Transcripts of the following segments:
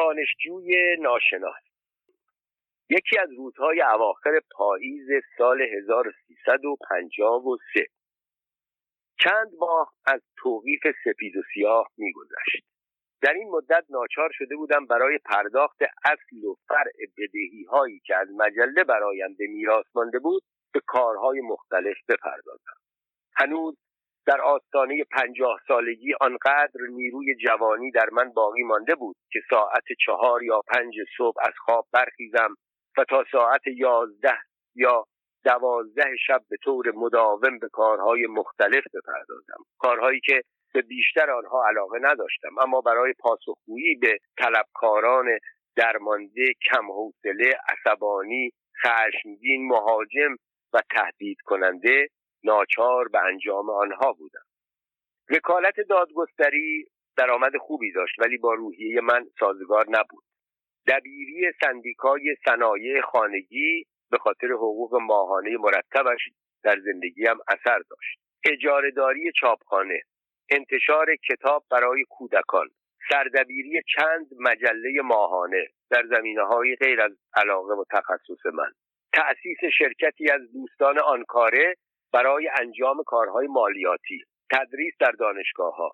دانشجوی ناشناس. یکی از روزهای اواخر پاییز سال 1353 چند ماه از توقیف سپید و سیاه میگذشت. در این مدت ناچار شده بودم برای پرداخت اصل و فرع بدهی هایی که از مجله برایم به میراث مانده بود به کارهای مختلف بپردازم. هنوز در آستانه پنجاه سالگی آنقدر نیروی جوانی در من باقی مانده بود که ساعت چهار یا پنج صبح از خواب برخیزم و تا ساعت یازده یا دوازده شب به طور مداوم به کارهای مختلف بپردازم. کارهایی که به بیشتر آنها علاقه نداشتم اما برای پاسخگویی به طلبکاران درمانده کم حوصله عصبانی خشمگین مهاجم و تهدید کننده ناچار به انجام آنها بودم. وکالت دادگستری درآمد خوبی داشت ولی با روحیه من سازگار نبود. دبیری سندیکای صنایع خانگی به خاطر حقوق ماهانه مرتبش در زندگیم اثر داشت. اجارهداری چاپخانه انتشار کتاب برای کودکان سردبیری چند مجله ماهانه در زمینه های غیر از علاقه و تخصص من تأسیس شرکتی از دوستان آنکاره برای انجام کارهای مالیاتی تدریس در دانشگاه ها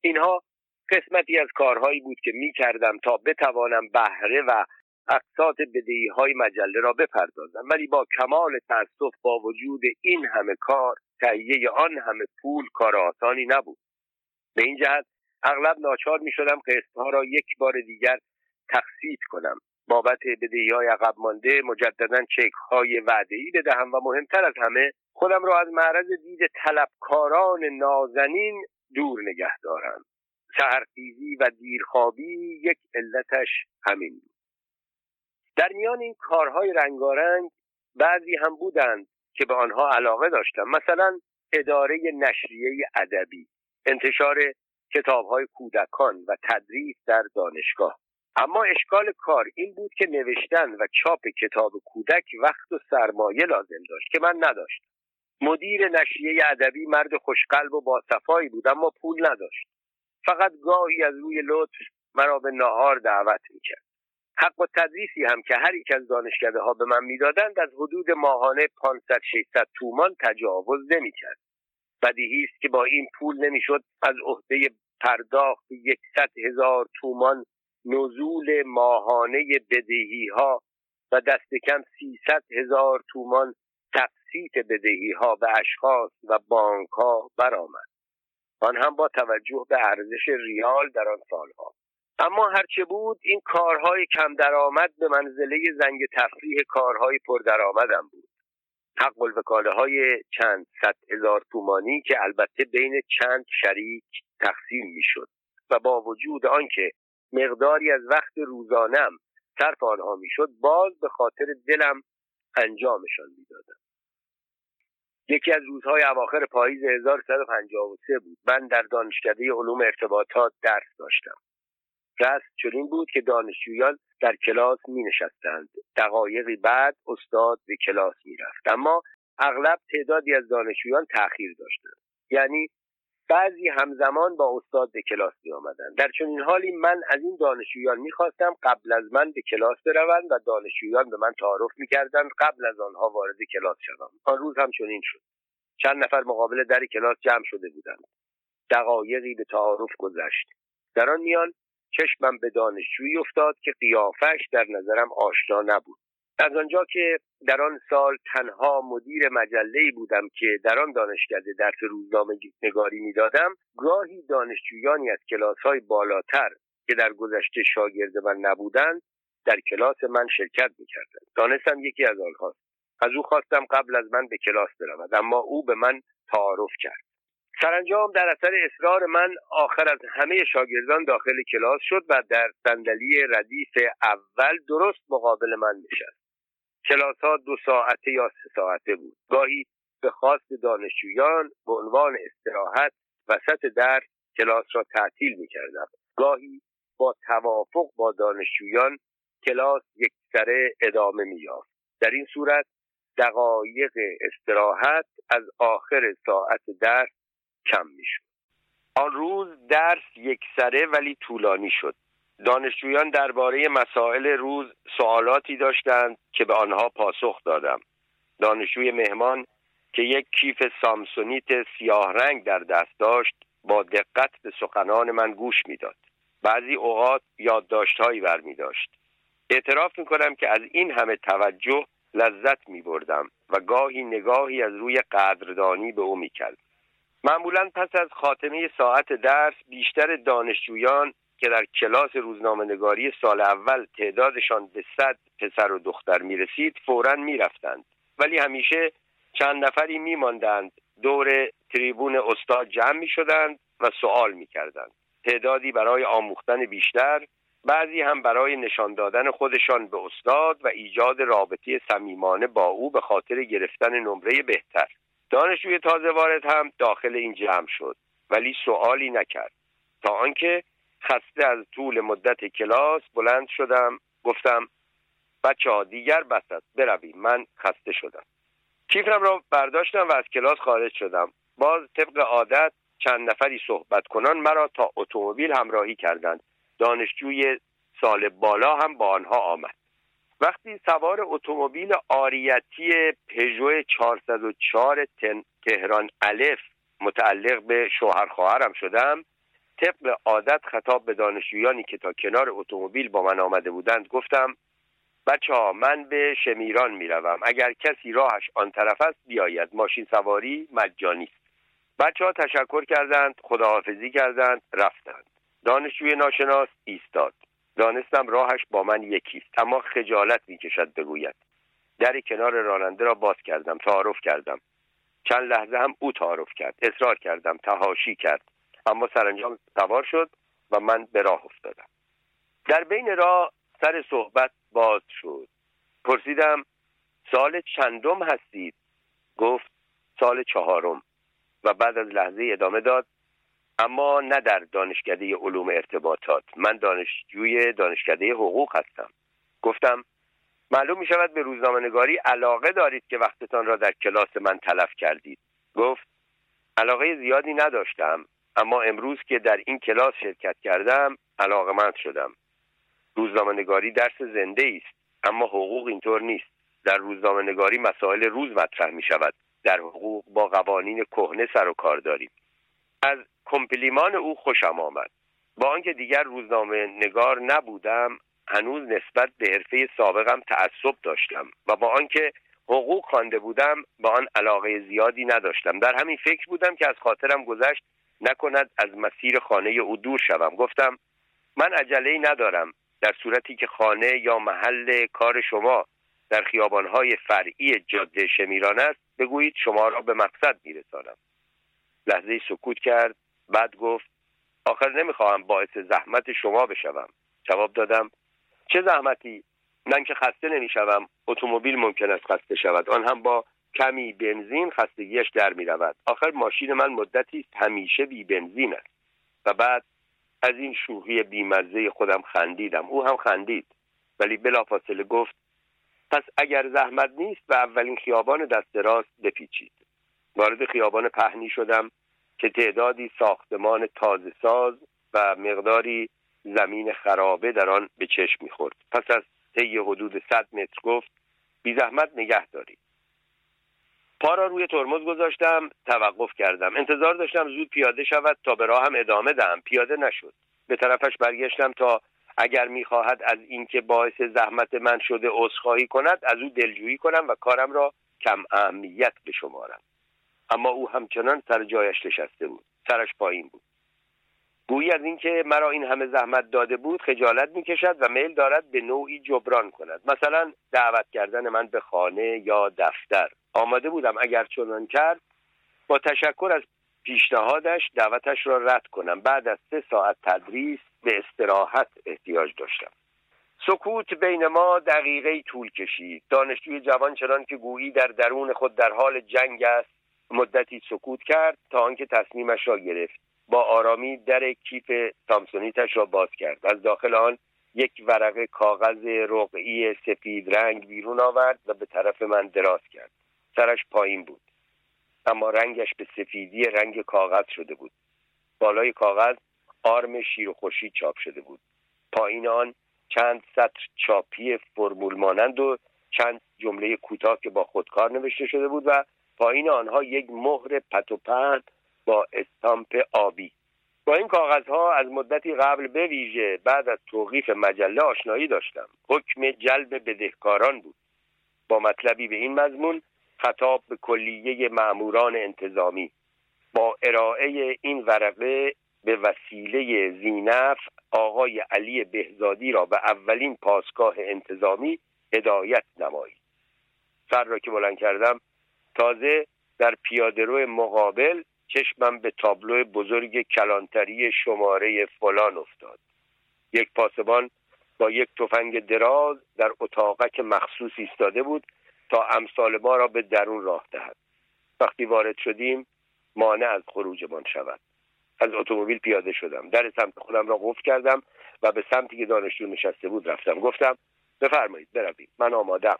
اینها قسمتی از کارهایی بود که می کردم تا بتوانم بهره و اقساط بدهی های مجله را بپردازم. ولی با کمال تاسف با وجود این همه کار تهیه آن همه پول کار آسانی نبود. به این جهت اغلب ناچار می شدم قسطها را یک بار دیگر تقسیط کنم. بابت بدهی های عقب مانده مجددا چک های وعده بدهم و مهمتر از همه خودم را از معرض دید طلبکاران نازنین دور نگه دارم. سهرخیزی و دیرخوابی یک علتش همین در میان این کارهای رنگارنگ بعضی هم بودند که به آنها علاقه داشتم. مثلا اداره نشریه ادبی انتشار کتابهای کودکان و تدریس در دانشگاه. اما اشکال کار این بود که نوشتن و چاپ کتاب کودک وقت و سرمایه لازم داشت که من نداشتم. مدیر نشریه ادبی مرد خوشقلب و باصفایی بود اما پول نداشت. فقط گاهی از روی لطف مرا به نهار دعوت می‌کرد. حق و تدریسی هم که هر یک از دانشکده ها به من می‌دادند از حدود ماهانه 500 600 تومان تجاوز نمی‌کرد. بدیهی است که با این پول نمی‌شد از عهده پرداخت یکصد هزار تومان نزول ماهانه بدهی ها و دست کم سیصد هزار تومان تقسیط بدهی ها به اشخاص و بانک ها برآمد. آن هم با توجه به ارزش ریال در آن سالها. اما هرچه بود این کارهای کم درآمد به منزله زنگ تفریح کارهای پردرآمدم بود. حق الوکاله های چند صد هزار تومانی که البته بین چند شریک تقسیم می‌شد و با وجود آنکه مقداری از وقت روزانم صرف آنها می‌شد باز به خاطر دلم انجامشان می‌دادم. یکی از روزهای اواخر پاییز 1353 بود. من در دانشکده علوم ارتباطات درس داشتم. رسم چنین بود که دانشجویان در کلاس می نشستند دقایقی بعد استاد به کلاس می رفت اما اغلب تعدادی از دانشجویان تأخیر داشتند. یعنی بعضی همزمان با استاد به کلاس می آمدن. در چنین حالی من از این دانشجویان می‌خواستم قبل از من به کلاس بروند و دانشجویان به من تعارف می‌کردند قبل از آنها وارد کلاس شوم. آن روز هم چنین شد. چند نفر مقابل در کلاس جمع شده بودند. دقایقی به تعارف گذشت. در آن میان چشمم به دانشجویی افتاد که قیافش در نظرم آشنا نبود. از آنجا که در آن سال تنها مدیر مجله بودم که در آن دانشکده درس روزنامه نگاری می‌دادم گاهی دانشجویانی از کلاس های بالاتر که در گذشته شاگرد من نبودند در کلاس من شرکت می‌کردند. دانستم یکی از آنهاست. از او خواستم قبل از من به کلاس برود اما او به من تعارف کرد. سرانجام در اثر اصرار من آخر از همه شاگردان داخل کلاس شد و در صندلی ردیف اول درست مقابل من نشست. کلاس ها دو ساعته یا سه ساعته بود. گاهی به خواست دانشجویان به عنوان استراحت وسط درس کلاس را تعطیل می کردم گاهی با توافق با دانشجویان کلاس یک سره ادامه می یافت در این صورت دقایق استراحت از آخر ساعت درس کم می شد آن روز درس یک سره ولی طولانی شد. دانشجویان درباره مسائل روز سوالاتی داشتند که به آنها پاسخ دادم. دانشجوی مهمان که یک کیف سامسونیت سیاه رنگ در دست داشت با دقت به سخنان من گوش می‌داد. بعضی اوقات یادداشتهایی برمی داشت اعتراف می کنم که از این همه توجه لذت می بردم و گاهی نگاهی از روی قدردانی به او می کرد. معمولا پس از خاتمه ساعت درس بیشتر دانشجویان که در کلاس روزنامه نگاری سال اول تعدادشان به صد پسر و دختر می رسید فورا می رفتند. ولی همیشه چند نفری می ماندند دور تریبون استاد جمع می شدند و سوال می کردند. تعدادی برای آموختن بیشتر بعضی هم برای نشان دادن خودشان به استاد و ایجاد رابطه صمیمانه با او به خاطر گرفتن نمره بهتر دانشجوی تازه وارد هم داخل این جمع شد ولی سوالی نکرد تا آنکه خسته از طول مدت کلاس بلند شدم گفتم بچه ها دیگر بس است برویم. من خسته شدم. کیفم را برداشتم و از کلاس خارج شدم. باز طبق عادت چند نفری صحبت کنان مرا تا اتومبیل همراهی کردند. دانشجوی سال بالا هم با آنها آمد. وقتی سوار اتومبیل آریتی پژو 404 تهران الف متعلق به شوهر خواهرم شدم طبق عادت خطاب به دانشجویانی که تا کنار اتومبیل با من آمده بودند گفتم بچه ها من به شمیران می روم اگر کسی راهش آن طرف است بیاید. ماشین سواری مجانی است. بچه ها تشکر کردند خداحافظی کردند رفتند. دانشجوی ناشناس ایستاد. دانستم راهش با من یکیست اما خجالت می‌کشد بگوید. در کنار راننده را باز کردم تعارف کردم. چند لحظه هم او تعارف کرد. اصرار کردم. تهاشی کرد. اما سرانجام سوار شد و من به راه افتادم. در بین راه سر صحبت باز شد. پرسیدم سال چندم هستید؟ گفت سال چهارم. و بعد از لحظه ادامه داد اما نه در دانشکده علوم ارتباطات. من دانشجوی دانشکده حقوق هستم. گفتم معلوم می شود به روزنامه نگاری علاقه دارید که وقتتان را در کلاس من تلف کردید. گفت علاقه زیادی نداشتم. اما امروز که در این کلاس شرکت کردم علاقه مند شدم. روزنامه نگاری درس زنده است اما حقوق اینطور نیست. در روزنامه نگاری مسائل روز مطرح می شود در حقوق با قوانین کهنه سر و کار داریم. از کمپلیمان او خوشم آمد. با آنکه دیگر روزنامه نگار نبودم هنوز نسبت به حرفه سابقم تعصب داشتم و با آنکه حقوق خوانده بودم با آن علاقه زیادی نداشتم. در همین فکر بودم که از خاطرم گذشت نکند از مسیر خانه او دور شوم. گفتم من عجله ندارم در صورتی که خانه یا محل کار شما در خیابانهای فرعی جاده شمیران است بگویید شما را به مقصد میرسانم. لحظه سکوت کرد بعد گفت آخر نمی‌خواهم باعث زحمت شما بشوم. جواب دادم چه زحمتی؟ من که خسته نمی‌شوم اتومبیل ممکن است خسته شود. آن هم با کمی بنزین خستگیش در می رود. آخر ماشین من مدتی است همیشه بی بنزین است. و بعد از این شوخی بیمزه خودم خندیدم. او هم خندید. ولی بلافاصله گفت پس اگر زحمت نیست و اولین خیابان دست راست بپیچید. وارد خیابان پهنی شدم که تعدادی ساختمان تازه ساز و مقداری زمین خرابه در آن به چشم می‌خورد. پس از طی حدود 100 متر گفت بی زحمت نگه دارید. پا را روی ترمز گذاشتم توقف کردم. انتظار داشتم زود پیاده شود تا به راهم ادامه دهم. پیاده نشد. به طرفش برگشتم تا اگر می‌خواهد از اینکه باعث زحمت من شده عذرخواهی کند از او دلجویی کنم و کارم را کم اهمیت بشمارم اما او همچنان سر جایش نشسته بود. سرش پایین بود. گویی از اینکه مرا این همه زحمت داده بود خجالت می‌کشد و میل دارد به نوعی جبران کند. مثلا دعوت کردن من به خانه یا دفتر. آماده بودم اگر چنان کرد با تشکر از پیشنهادش دعوتش را رد کنم. بعد از سه ساعت تدریس به استراحت احتیاج داشتم. سکوت بین ما دقیقه طول کشید. دانشجوی جوان چنان که گویی در درون خود در حال جنگ است مدتی سکوت کرد تا آنکه تصمیمش را گرفت. با آرامی در کیف سامسونیتش را باز کرد. از داخل آن یک ورقه کاغذ رقعی سفید رنگ بیرون آورد و به طرف من دراز کرد. سرش پایین بود. اما رنگش به سفیدی رنگ کاغذ شده بود. بالای کاغذ آرم شیر و خوشی چاپ شده بود. پایین آن چند سطر چاپی فرمول مانند و چند جمله کوتاه که با خودکار نوشته شده بود و پایین آنها یک مهر پتوپن با استامپ آبی. با این کاغذها از مدتی قبل به ویژه بعد از توقیف مجله آشنایی داشتم. حکم جلب بدهکاران بود. با مطلبی به این مضمون خطاب به کلیه معموران انتظامی. با ارائه این ورقه به وسیله زینف آقای علی بهزادی را به اولین پاسگاه انتظامی هدایت نمایید. سر را که بلند کردم تازه در پیادهرو مقابل چشمم به تابلو بزرگ کلانتری شماره فلان افتاد. یک پاسبان با یک تفنگ دراز در اتاقک مخصوص ایستاده بود تا امثال ما را به درون راه دهد. وقتی وارد شدیم مانع از خروجمان شود. از اتومبیل پیاده شدم. در سمت خودم را قفل کردم و به سمتی که دانشجو نشسته بود رفتم. گفتم بفرمایید برویم. من آمادم.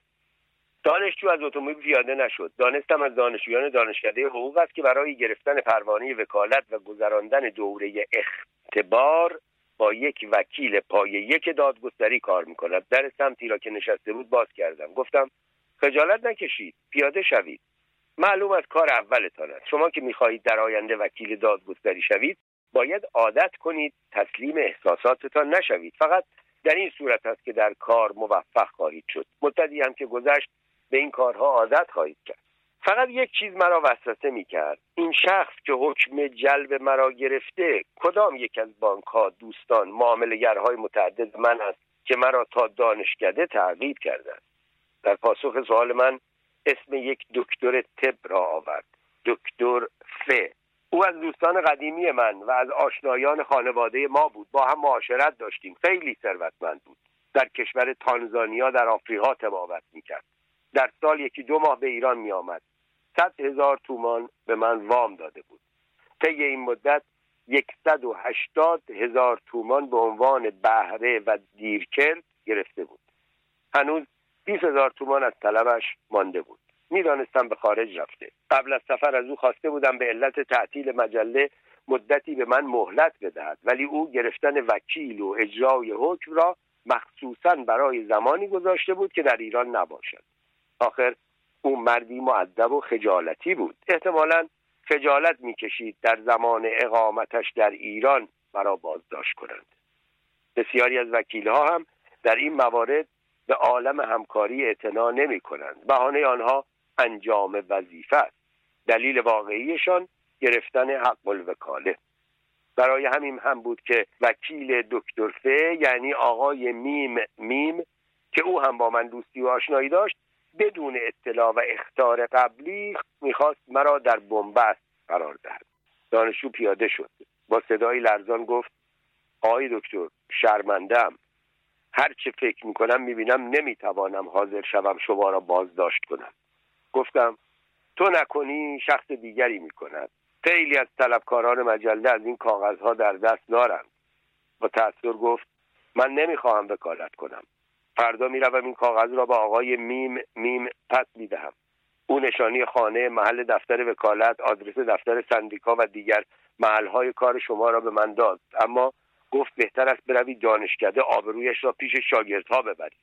دانشجو از اتومبیل پیاده نشد. دانستم از دانشجویان دانشکده حقوق است که برای گرفتن پروانه وکالت و گذراندن دوره اختبار با یک وکیل پای یک دادگستری کار می‌کند. در سمتی را که نشسته بود باز کردم. گفتم خجالت نکشید. پیاده شوید. معلوم از کار اولتان است. شما که می‌خواهید در آینده وکیل دادگستری شوید باید عادت کنید تسلیم احساساتتان نشوید. فقط در این صورت است که در کار موفق خواهید شد. مدتی هم که گذشت به این کارها عادت خواهید کرد. فقط یک چیز مرا وسوسه می کرد این شخص که حکم جلب مرا گرفته کدام یک از بانک ها دوستان معاملگرهای متعدد من است که مرا تا دانشکده تعقیب است؟ در پاسخ سوال من اسم یک دکتر طب را آورد. دکتر ف. او از دوستان قدیمی من و از آشنایان خانواده ما بود. با هم معاشرت داشتیم. خیلی ثروتمند بود. در کشور تانزانیا در آفریقا تبابت می‌کرد. در سال یکی دو ماه به ایران می آمد صد هزار تومان به من وام داده بود. طی این مدت یکصد و هشتاد هزار تومان به عنوان بهره و دیرکرد گرفته بود. هنوز بیست هزار تومان از طلبش مانده بود. می‌دانستم به خارج رفته. قبل از سفر از او خواسته بودم به علت تعطیل مجله مدتی به من مهلت بدهد ولی او گرفتن وکیل و اجرای حکم را مخصوصا برای زمانی گذاشته بود که در ایران نباشد. آخر او مردی معدب و خجالتی بود. احتمالا خجالت می‌کشید در زمان اقامتش در ایران مرا بازداشت کنند. بسیاری از وکیلها هم در این موارد به عالم همکاری اعتنا نمی کنند. بهانه آنها انجام وظیفه است. دلیل واقعیشان گرفتن حق الوکاله. برای همین هم بود که وکیل دکتر فه یعنی آقای میم میم که او هم با من دوستی و آشنایی داشت بدون اطلاع و اختار قبلی می‌خواست مرا در بنبست قرار دهد. دانشجو پیاده شد. با صدای لرزان گفت آقای دکتر شرمندم هر چه فکر می‌کنم می‌بینم نمی‌توانم حاضر شوم شما را بازداشت کنم. گفتم تو نکنی شخص دیگری می‌کند. خیلی از طلبکاران مجله از این کاغذها در دست دارند. با تأثیر گفت من نمی‌خواهم وکالت کنم. فردا می‌روم این کاغذ را به آقای میم میم پس می‌دهم. او نشانی خانه محل دفتر وکالت آدرس دفتر سندیکا و دیگر محلهای کار شما را به من داد. اما گفت بهتر است بروید دانشکده آبرویش را پیش شاگردها ببرید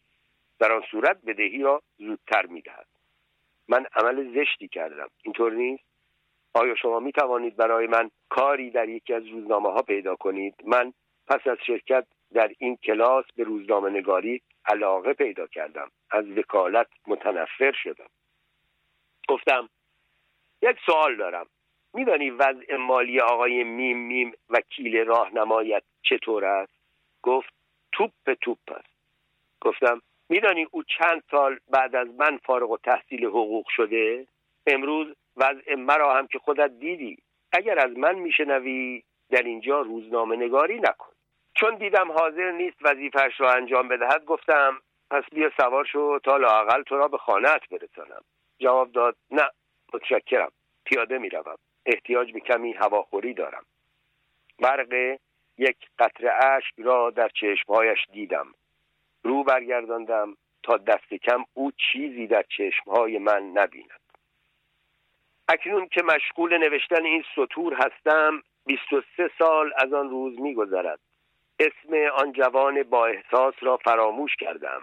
در آن صورت بدهی را زودتر می‌دهد. من عمل زشتی کردم. اینطور نیست؟ آیا شما می توانید برای من کاری در یکی از روزنامه ها پیدا کنید؟ من پس از شرکت در این کلاس به روزنامه نگاری علاقه پیدا کردم. از وکالت متنفر شدم. گفتم یک سوال دارم. میدانی وضع مالی آقای میم میم وکیل راهنمایت چطور است؟ گفت توپ توپ است. گفتم میدانی او چند سال بعد از من فارغ‌التحصیل حقوق شده؟ امروز وضع مرا هم که خودت دیدی. اگر از من میشنوی در اینجا روزنامه نگاری نکن. چون دیدم حاضر نیست وظیفش را انجام بدهد گفتم پس بیا سوار شو تا لاقل تو را به خانهت برسانم. جواب داد نه متشکرم. پیاده می‌روم. احتیاج به کمی هواخوری دارم. برق یک قطره اشک را در چشمهایش دیدم. رو برگرداندم تا دست کم او چیزی در چشمهای من نبیند. اکنون که مشغول نوشتن این سطور هستم 23 سال از آن روز میگذرد. اسم آن جوان با احساس را فراموش کردم.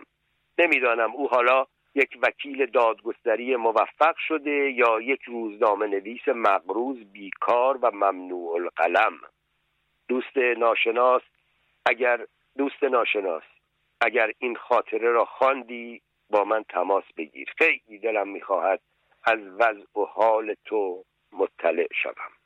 نمی‌دانم او حالا یک وکیل دادگستری موفق شده یا یک روزنامه نویس مقروز بیکار و ممنوع القلم. دوست ناشناس اگر دوست ناشناس اگر این خاطره را خواندی با من تماس بگیر. خیلی دلم می‌خواهد از وضع و حال تو مطلع شوم.